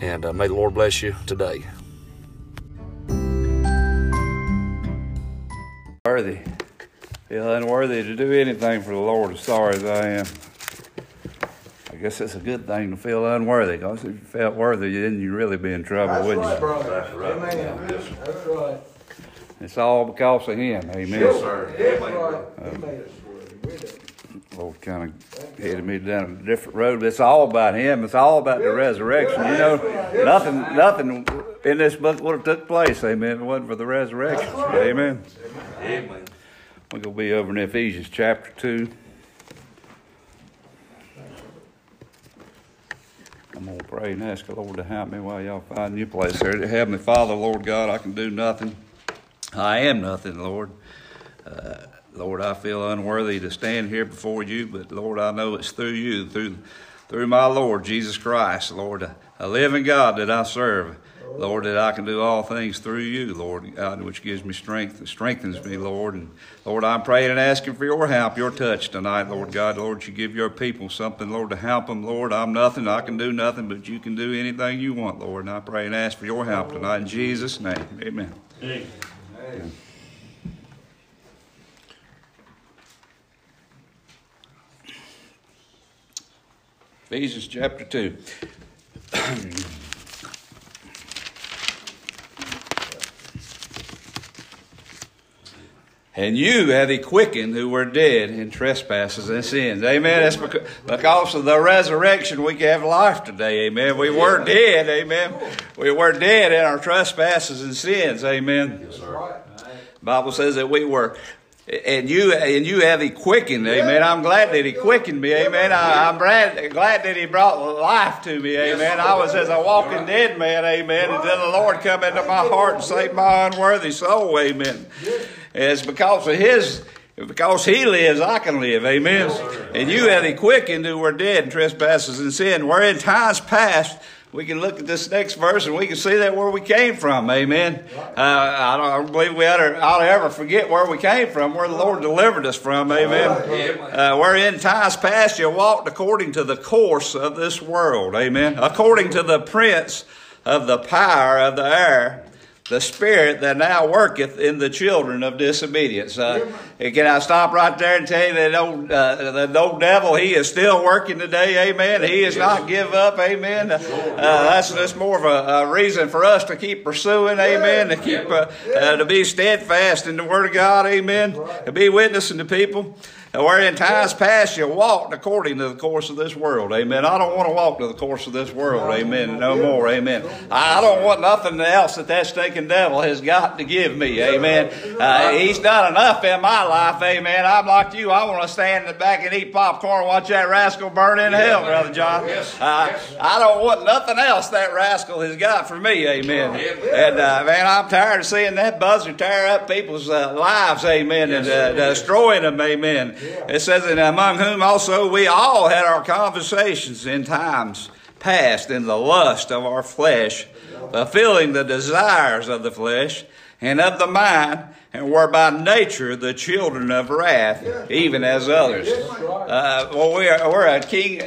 And uh, may the Lord bless you today. Worthy. Feel unworthy to do anything for the Lord as sorry as I am. I guess it's a good thing to feel unworthy because if you felt worthy, then you'd really be in trouble, That's wouldn't right, you? brother. That's right. Amen. That's right. It's all because of Him. Amen. Yes, sir. That's Amen. right. He made us worthy. We did. Lord kind of headed me down a different road. But It's all about Him. It's all about the resurrection. You know, nothing, nothing in this book would have took place. Amen. It wasn't for the resurrection. Amen. Amen. We're gonna be over in Ephesians chapter two. I'm gonna pray and ask the Lord to help me while y'all find your place there. Heavenly Father, Lord God, I can do nothing. I am nothing, Lord. Uh, Lord, I feel unworthy to stand here before you, but Lord, I know it's through you, through through my Lord Jesus Christ, Lord, a, a living God that I serve. Lord, that I can do all things through you, Lord God, which gives me strength and strengthens me, Lord. And Lord, I'm praying and asking for your help, your touch tonight, Lord God. Lord, you give your people something, Lord, to help them, Lord. I'm nothing, I can do nothing, but you can do anything you want, Lord. And I pray and ask for your help tonight in Jesus' name. Amen. Ephesians chapter 2. And you have he quickened who were dead in trespasses and sins. Amen. That's because, of the resurrection we can have life today. Amen. We were dead. Amen. We were dead in our trespasses and sins. Amen. Right. Bible says that we were, and you and you have He quickened, Amen. I'm glad that He quickened me, Amen. I, I'm glad, glad that He brought life to me, Amen. I was as a walking dead man, Amen, until the Lord come into my heart and saved my unworthy soul, Amen. And it's because of His. Because he lives, I can live. Amen. And you have he quickened who were dead in trespasses and sin. Where in times past, we can look at this next verse and we can see that where we came from. Amen. Uh, I, don't, I don't believe we ought to, ought to ever forget where we came from, where the Lord delivered us from. Amen. Uh, where in times past you walked according to the course of this world. Amen. According to the prince of the power of the air the spirit that now worketh in the children of disobedience. Uh, can I stop right there and tell you that old, uh, the old devil, he is still working today, amen. He is not give up, amen. Uh, that's just more of a, a, reason for us to keep pursuing, amen, to keep, uh, uh, to be steadfast in the Word of God, amen, to be witnessing to people. Where in times past you walked according to the course of this world. Amen. I don't want to walk to the course of this world. Amen. No more. Amen. I don't want nothing else that that stinking devil has got to give me. Amen. Uh, he's done enough in my life. Amen. I'm like you. I want to stand in the back and eat popcorn and watch that rascal burn in hell, Brother John. Uh, I don't want nothing else that rascal has got for me. Amen. And uh, man, I'm tired of seeing that buzzer tear up people's uh, lives. Amen. And uh, destroying them. Amen. It says, and among whom also we all had our conversations in times past in the lust of our flesh, fulfilling the desires of the flesh and of the mind, and were by nature the children of wrath, even as others. Uh, well, we are, we're a king.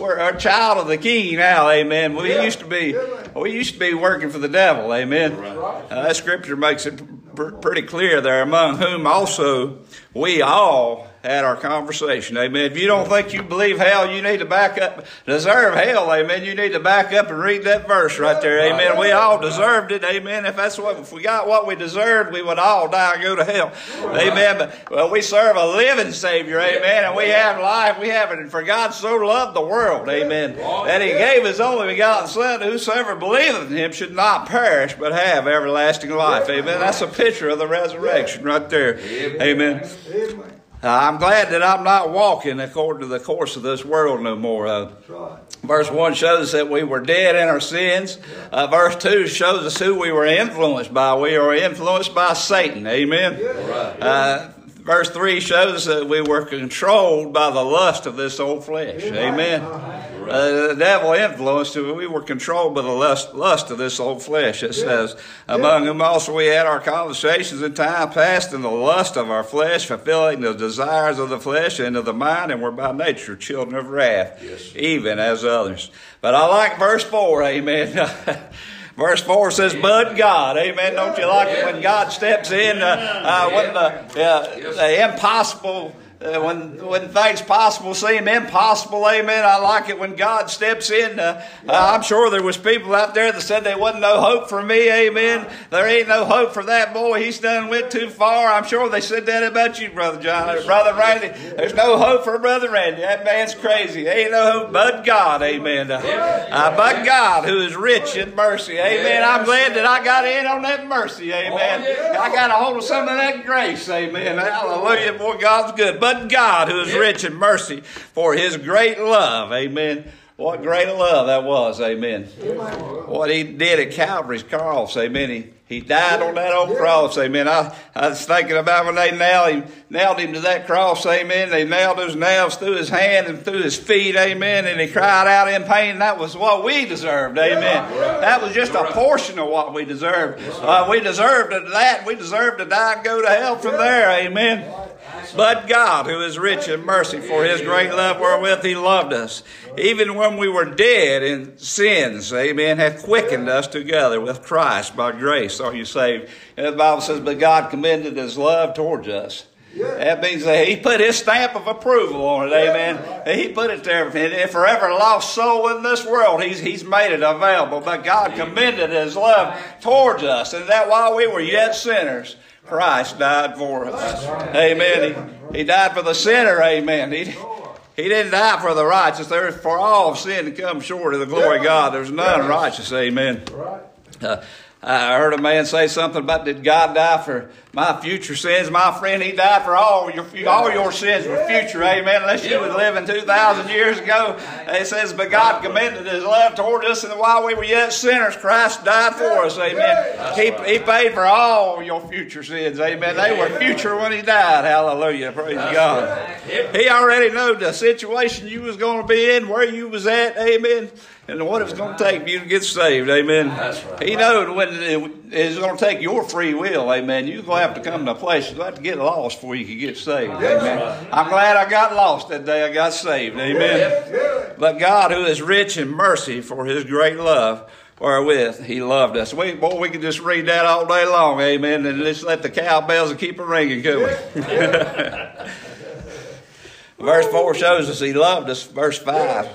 We're a child of the king now, amen. We used to be, we used to be working for the devil, amen. Uh, that scripture makes it pr- pretty clear there. Among whom also we all had our conversation. Amen. If you don't think you believe hell, you need to back up, deserve hell. Amen. You need to back up and read that verse right there. Amen. We all deserved it. Amen. If that's what, if we got what we deserved, we would all die and go to hell. Amen. But well, we serve a living Savior. Amen. And we have life. We have it. And for God so loved the world. Amen. That He gave His only begotten Son. Whosoever believeth in Him should not perish, but have everlasting life. Amen. That's a picture of the resurrection right there. Amen. Amen. Uh, I'm glad that I'm not walking according to the course of this world no more. Uh, right. Verse 1 shows us that we were dead in our sins. Uh, verse 2 shows us who we were influenced by. We are influenced by Satan. Amen. Uh, verse 3 shows us that we were controlled by the lust of this old flesh. Amen. Uh, the devil influenced us. We were controlled by the lust, lust of this old flesh. It says, Among them also we had our conversations in time past in the lust of our flesh, fulfilling the desires of the flesh and of the mind, and were by nature children of wrath, even as others. But I like verse 4, amen. Verse 4 says, But God, amen. Don't you like it when God steps in, uh, uh, when the, uh, the impossible uh, when when things possible seem impossible, amen. I like it when God steps in. Uh, uh, I'm sure there was people out there that said there wasn't no hope for me, amen. There ain't no hope for that boy. He's done went too far. I'm sure they said that about you, brother John, or brother Randy. There's no hope for brother Randy. That man's crazy. There ain't no hope but God, amen. Uh, uh, but God, who is rich in mercy, amen. I'm glad that I got in on that mercy, amen. I got a hold of some of that grace, amen. Hallelujah, boy, God's good. But God, who is rich in mercy, for His great love, amen. What great love that was, amen. What He did at Calvary's cross, amen. He, he died on that old cross, amen. I, I was thinking about when they nailed him, nailed him to that cross, amen. They nailed those nails through his hand and through his feet, amen. And he cried out in pain. That was what we deserved, amen. That was just a portion of what we deserved. Uh, we deserved that. We deserved to die and go to hell from there, amen. But God, who is rich in mercy for his great love wherewith he loved us, even when we were dead in sins, amen, hath quickened us together with Christ by grace are you saved. And the Bible says, But God commended his love towards us. That means that he put his stamp of approval on it, amen. He put it there. And for every lost soul in this world, he's, he's made it available. But God commended his love towards us. And that while we were yet sinners, Christ died for us. Amen. He, he died for the sinner. Amen. He, he didn't die for the righteous. There's for all sin to come short of the glory of God. There's none righteous. Amen. Uh, I heard a man say something about did God die for my future sins? My friend, He died for all your all your sins were future. Amen. Unless you were living two thousand years ago, it says, but God commended His love toward us, and while we were yet sinners, Christ died for us. Amen. He, he paid for all your future sins. Amen. They were future when He died. Hallelujah. Praise God. He already knew the situation you was going to be in, where you was at. Amen and what it's going to take for you to get saved. Amen. That's right. He knows when it's going to take your free will. Amen. You're going to have to come to a place you're going to have to get lost before you can get saved. Amen. I'm glad I got lost that day I got saved. Amen. But God, who is rich in mercy for his great love, wherewith he loved us. We, boy, we could just read that all day long. Amen. And just let the cowbells keep a ringing, could we? Verse 4 shows us he loved us. Verse 5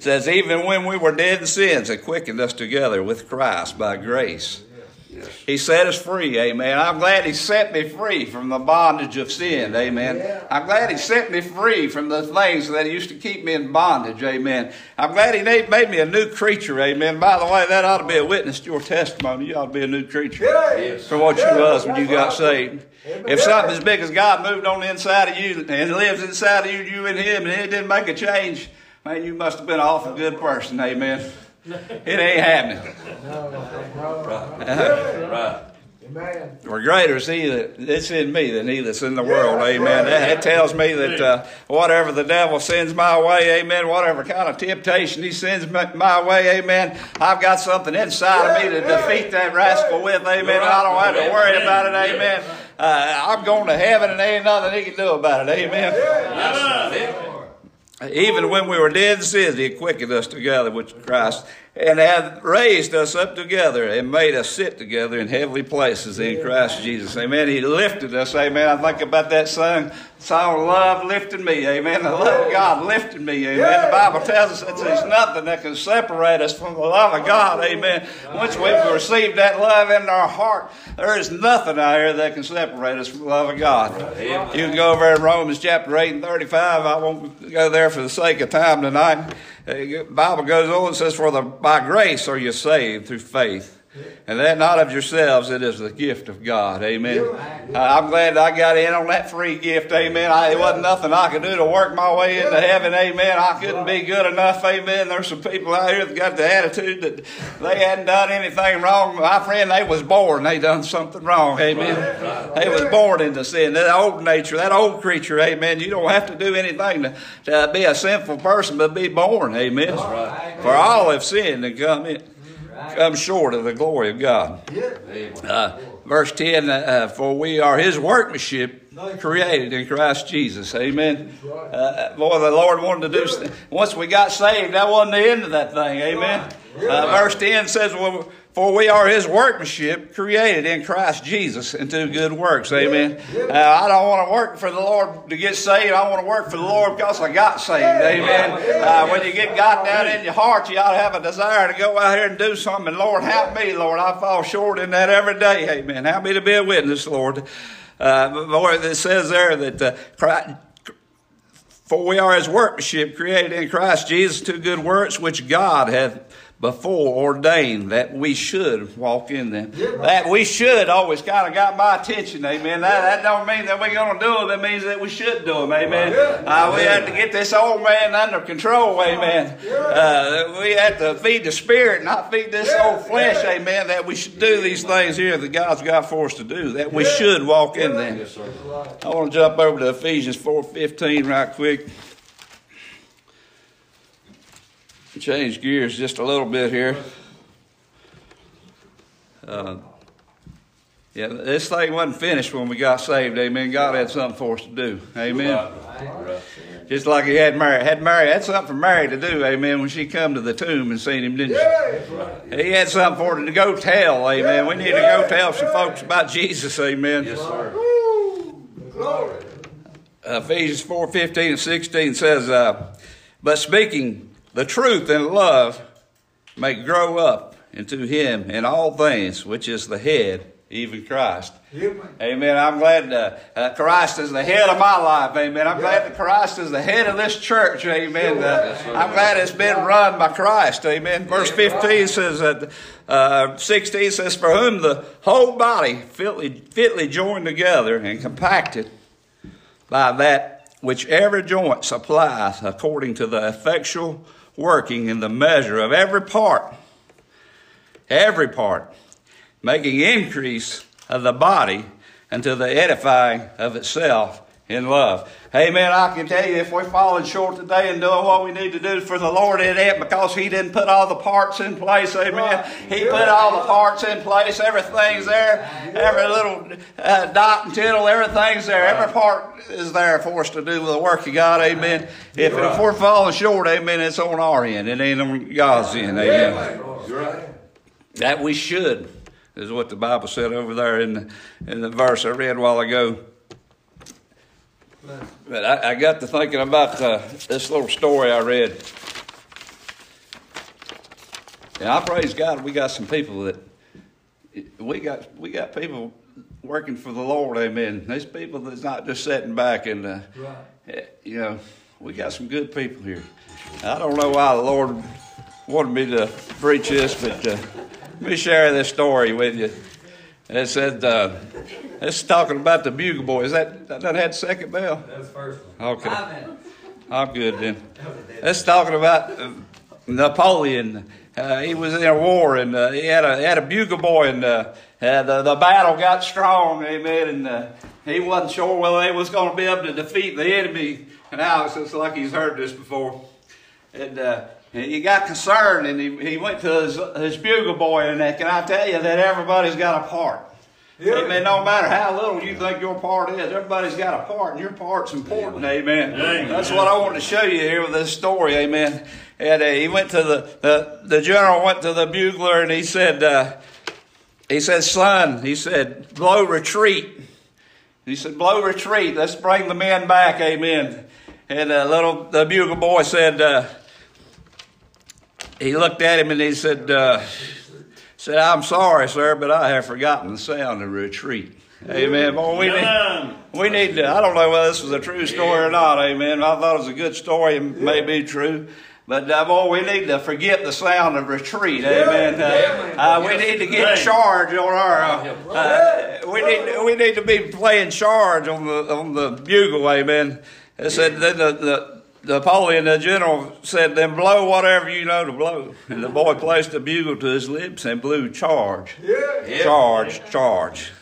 says, Even when we were dead in sins, he quickened us together with Christ by grace. He set us free, amen. I'm glad He set me free from the bondage of sin, amen. I'm glad He set me free from the things that used to keep me in bondage, amen. I'm glad He made made me a new creature, amen. By the way, that ought to be a witness to your testimony. You ought to be a new creature for what you was when you got saved. If something as big as God moved on the inside of you and lives inside of you, you and Him, and it didn't make a change, man, you must have been an awful good person, amen. It ain't happening. No, no, Right. Amen. For greater is he that's in me than he that's in the world. Amen. That, that tells me that uh, whatever the devil sends my way, amen, whatever kind of temptation he sends my, my way, amen, I've got something inside of me to defeat that rascal with, amen. I don't have to worry about it, amen. Uh, I'm going to heaven and there ain't nothing he can do about it, amen. Even when we were dead in sins, He quickened us together with Christ and hath raised us up together and made us sit together in heavenly places in Christ Jesus. Amen. He lifted us. Amen. I think about that song, song Love Lifted Me. Amen. The love of God lifted me. Amen. The Bible tells us that there's nothing that can separate us from the love of God. Amen. Once we've received that love in our heart, there is nothing out here that can separate us from the love of God. You can go over in Romans chapter 8 and 35. I won't go there for the sake of time tonight. The Bible goes on and says, For the, by grace are you saved through faith. And that not of yourselves, it is the gift of God. Amen. I'm glad I got in on that free gift. Amen. I, it wasn't nothing I could do to work my way into heaven. Amen. I couldn't be good enough. Amen. There's some people out here that got the attitude that they hadn't done anything wrong. My friend, they was born. They done something wrong. Amen. They was born into sin. That old nature, that old creature. Amen. You don't have to do anything to, to be a sinful person, but be born. Amen. For all have sinned and come in come short of the glory of God. Uh, verse 10 uh, For we are his workmanship created in Christ Jesus. Amen. Uh, boy, the Lord wanted to do, once we got saved, that wasn't the end of that thing. Amen. Uh, verse 10 says, well, for we are his workmanship, created in Christ Jesus into good works. Amen. Uh, I don't want to work for the Lord to get saved. I want to work for the Lord because I got saved. Amen. Uh, when you get God down in your heart, you ought to have a desire to go out here and do something. Lord, help me, Lord. I fall short in that every day. Amen. Help me to be a witness, Lord. Uh, Lord, it says there that uh, Christ, for we are his workmanship created in Christ Jesus to good works which God hath before ordained that we should walk in them. Yeah, that we should always kind of got my attention, amen. That, that don't mean that we're going to do them. It means that we should do them, amen. Uh, we have to get this old man under control, amen. Uh, we have to feed the spirit, not feed this old flesh, amen. That we should do these things here that God's got for us to do. That we should walk in them. I want to jump over to Ephesians 4.15 right quick. Change gears just a little bit here. Uh, yeah, this thing wasn't finished when we got saved. Amen. God had something for us to do. Amen. Just like he had Mary. Had Mary had something for Mary to do. Amen. When she come to the tomb and seen him, didn't she? He had something for her to go tell. Amen. We need to go tell some folks about Jesus. Amen. Yes, sir. Glory. Ephesians four fifteen and sixteen says, uh, "But speaking." The truth and love may grow up into him in all things, which is the head, even Christ. Amen. Amen. I'm glad uh, uh, Christ is the head of my life. Amen. I'm yeah. glad that Christ is the head of this church. Amen. Uh, I'm glad it's been run by Christ. Amen. Verse 15 says that, uh, 16 says, For whom the whole body fitly, fitly joined together and compacted by that which every joint supplies according to the effectual working in the measure of every part, every part, making increase of the body unto the edifying of itself in love. Amen. I can tell you if we're falling short today and doing what we need to do for the Lord, it ain't because He didn't put all the parts in place. Amen. He put all the parts in place. Everything's there. Every little uh, dot and tittle, everything's there. Every part is there for us to do with the work of God. Amen. If, if we're falling short, amen, it's on our end. It ain't on God's end. Amen. That we should is what the Bible said over there in the, in the verse I read a while ago. But I, I got to thinking about uh, this little story I read. And I praise God we got some people that we got we got people working for the Lord, amen. These people that's not just sitting back and uh, right. you know, we got some good people here. I don't know why the Lord wanted me to preach this, but uh, let me share this story with you. It said, uh, it's talking about the bugle boy. Is that that had second bell? That was first one. Okay. I'm good then. It's talking about uh, Napoleon. Uh, he was in a war and uh, he had a he had a bugle boy and uh, the, the battle got strong. Amen. And uh, he wasn't sure whether they was going to be able to defeat the enemy. And Alex, it's like he's heard this before. And uh, he got concerned and he, he went to his, his bugle boy and can I tell you that everybody's got a part. Yeah. Amen. No matter how little you think your part is, everybody's got a part, and your part's important. Amen. Amen. That's what I want to show you here with this story. Amen. And uh, he went to the, the the general went to the bugler and he said, uh, he said, son, he said, blow retreat. He said, blow retreat. Let's bring the men back. Amen. And the little the bugle boy said. He looked at him and he said, uh, said, I'm sorry, sir, but I have forgotten the sound of retreat. Amen. Boy, we need, we need to, I don't know whether this is a true story or not. Amen. I thought it was a good story and may be true. But uh, boy, we need to forget the sound of retreat. Amen. Uh, uh, we need to get charge on our. Uh, uh, we need we need to be playing charge on the on the bugle. Amen. It said then the, the Napoleon, the general, said, "Then blow whatever you know to blow." And the boy placed the bugle to his lips and blew charge, charge, charge.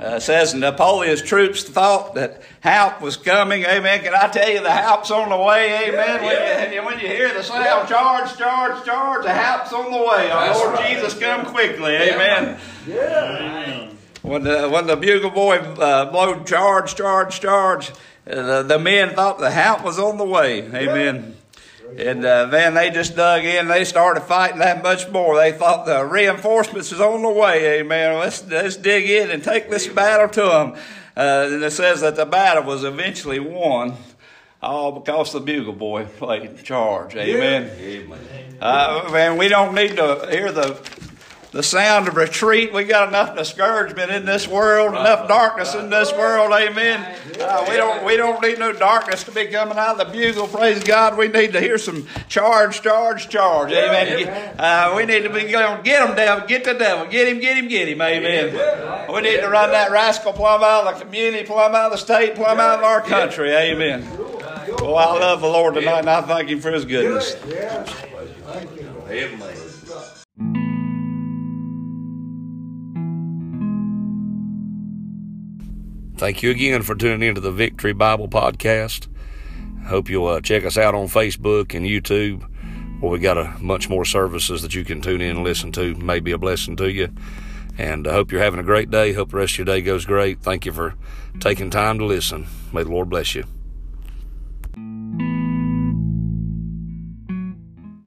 Uh, says Napoleon's troops thought that help was coming. Amen. Can I tell you the help's on the way? Amen. When, you, when you hear the sound, charge, charge, charge, the help's on the way. Our Lord Jesus come quickly. Amen. Yeah. When the when the bugle boy uh, blowed charge, charge, charge, the, the men thought the help was on the way. Amen. And uh, then they just dug in. They started fighting that much more. They thought the reinforcements was on the way. Amen. Let's let's dig in and take this battle to them. Uh, and it says that the battle was eventually won. All because the bugle boy played charge. Amen. Amen. Uh, man, we don't need to hear the the sound of retreat. We got enough discouragement in this world, enough darkness in this world. Amen. Uh, we don't we don't need no darkness to be coming out of the bugle. Praise God. We need to hear some charge, charge, charge. Amen. Uh, we need to be going get him, devil, get the devil, get him, get him, get him. Amen. We need to run that rascal plumb out of the community, plumb out of the state, plumb out of our country. Amen. Well, I love the Lord tonight, and I thank Him for His goodness. Amen. Thank you again for tuning into the Victory Bible Podcast. Hope you'll uh, check us out on Facebook and YouTube, where we got a much more services that you can tune in and listen to. May be a blessing to you. And I hope you're having a great day. Hope the rest of your day goes great. Thank you for taking time to listen. May the Lord bless you.